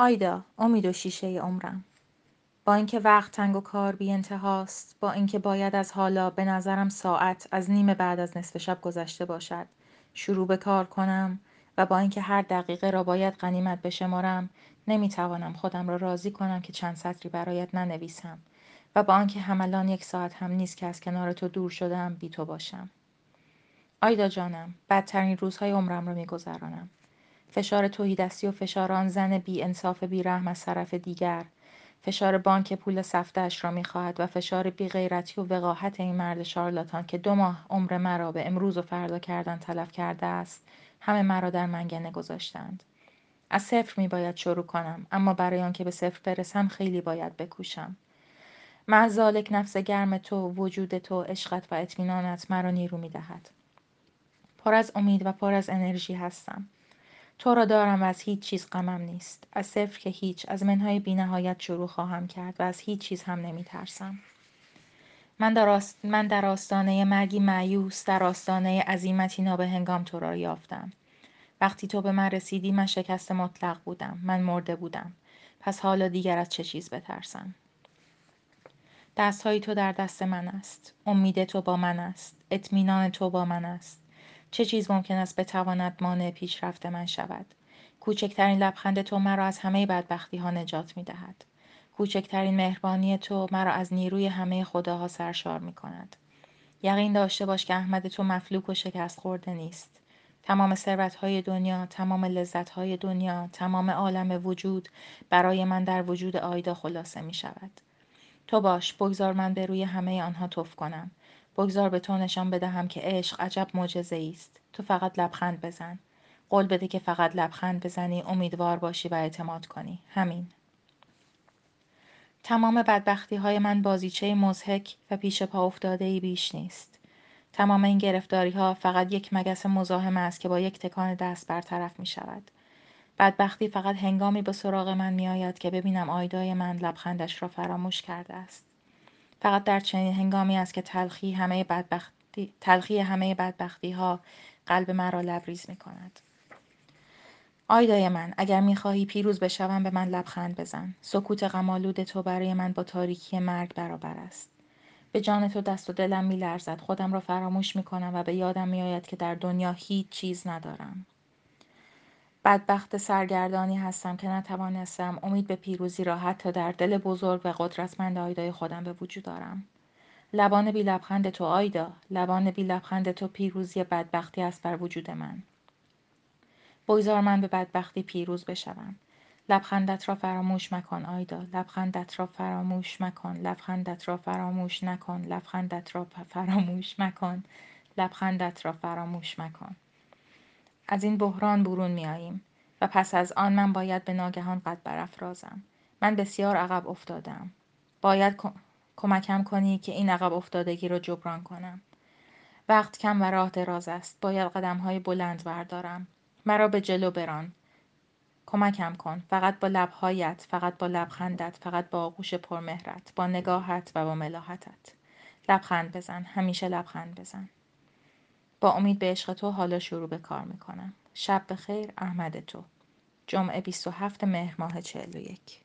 آیدا امید و شیشه عمرم. با اینکه وقت تنگ و کار بی انتهاست با اینکه باید از حالا به نظرم ساعت از نیم بعد از نصف شب گذشته باشد. شروع به کار کنم و با اینکه هر دقیقه را باید غنیمت بشمارم نمی‌توانم خودم را راضی کنم که چند سطری برایت ننویسم و با آنکه هملان یک ساعت هم نیست که از کنار تو دور شدم بی تو باشم. آیدا جانم بدترین روزهای عمرم را میگذرانم. فشار توهیدستی و فشار آن زن بی انصاف بی رحم از طرف دیگر. فشار بانک پول سفتش را می‌خواهد و فشار بی غیرتی و وقاحت این مرد شارلاتان که دو ماه عمر مرا به امروز و فردا کردن تلف کرده است همه مرا در منگنه گذاشتند. از صفر می باید شروع کنم اما برای آنکه به صفر برسم خیلی باید بکوشم. معذالک نفس گرم تو وجود تو عشقت و اطمینانت مرا نیرو می دهد. پر از امید و پر از انرژی هستم. تو را دارم و از هیچ چیز غمم نیست. از صفر که هیچ از منهای بینهایت شروع خواهم کرد و از هیچ چیز هم نمی ترسم. من در, آست... من در آستانه مرگی معیوس در آستانه عظیمتی نابهنگام تو را یافتم. وقتی تو به من رسیدی من شکست مطلق بودم. من مرده بودم. پس حالا دیگر از چه چیز بترسم؟ دستهای تو در دست من است. امید تو با من است. اطمینان تو با من است. چه چیز ممکن است بتواند مانع پیشرفت من شود کوچکترین لبخند تو مرا از همه بدبختی ها نجات می دهد. کوچکترین مهربانی تو مرا از نیروی همه خداها سرشار می کند. یقین داشته باش که احمد تو مفلوک و شکست خورده نیست. تمام های دنیا، تمام های دنیا، تمام عالم وجود برای من در وجود آیدا خلاصه می شود. تو باش بگذار من به روی همه آنها توف کنم. بگذار به تو نشان بدهم که عشق عجب معجزه است. تو فقط لبخند بزن. قول بده که فقط لبخند بزنی امیدوار باشی و اعتماد کنی. همین. تمام بدبختی های من بازیچه مزهک و پیش پا افتاده ای بیش نیست. تمام این گرفتاری ها فقط یک مگس مزاحم است که با یک تکان دست برطرف می شود. بدبختی فقط هنگامی به سراغ من می آید که ببینم آیدای من لبخندش را فراموش کرده است. فقط در چنین هنگامی است که تلخی همه بدبختی, تلخی همه بدبختی ها قلب مرا لبریز می کند. آیدای من اگر می‌خواهی پیروز بشوم به من لبخند بزن. سکوت غمالود تو برای من با تاریکی مرگ برابر است. به جان تو دست و دلم میلرزد. خودم را فراموش می‌کنم و به یادم میآید که در دنیا هیچ چیز ندارم. بدبخت سرگردانی هستم که نتوانستم امید به پیروزی را حتی در دل بزرگ و قدرتمند آیدای خودم به وجود دارم. لبان بی لبخند تو آیدا لبان بی لبخند تو پیروزی بدبختی است بر وجود من. بگذار من به بدبختی پیروز بشوم. لبخندت را فراموش مکن آیدا. لبخندت را فراموش مکن. لبخندت را فراموش نکن. لبخندت را فراموش مکن. لبخندت را فراموش مکن. از این بحران برون میاییم و پس از آن من باید به ناگهان قد برافرازم. من بسیار عقب افتادم. باید کمکم کنی که این عقب افتادگی را جبران کنم. وقت کم و راه دراز است. باید قدم های بلند بردارم مرا به جلو بران. کمکم کن. فقط با لبهایت فقط با لبخندت فقط با آغوش پرمهرت با نگاهت و با ملاحتت. لبخند بزن. همیشه لبخند بزن. با امید به عشق تو حالا شروع به کار می‌کنم. شب بخیر احمد تو. جمعه 27 مهر ماه 41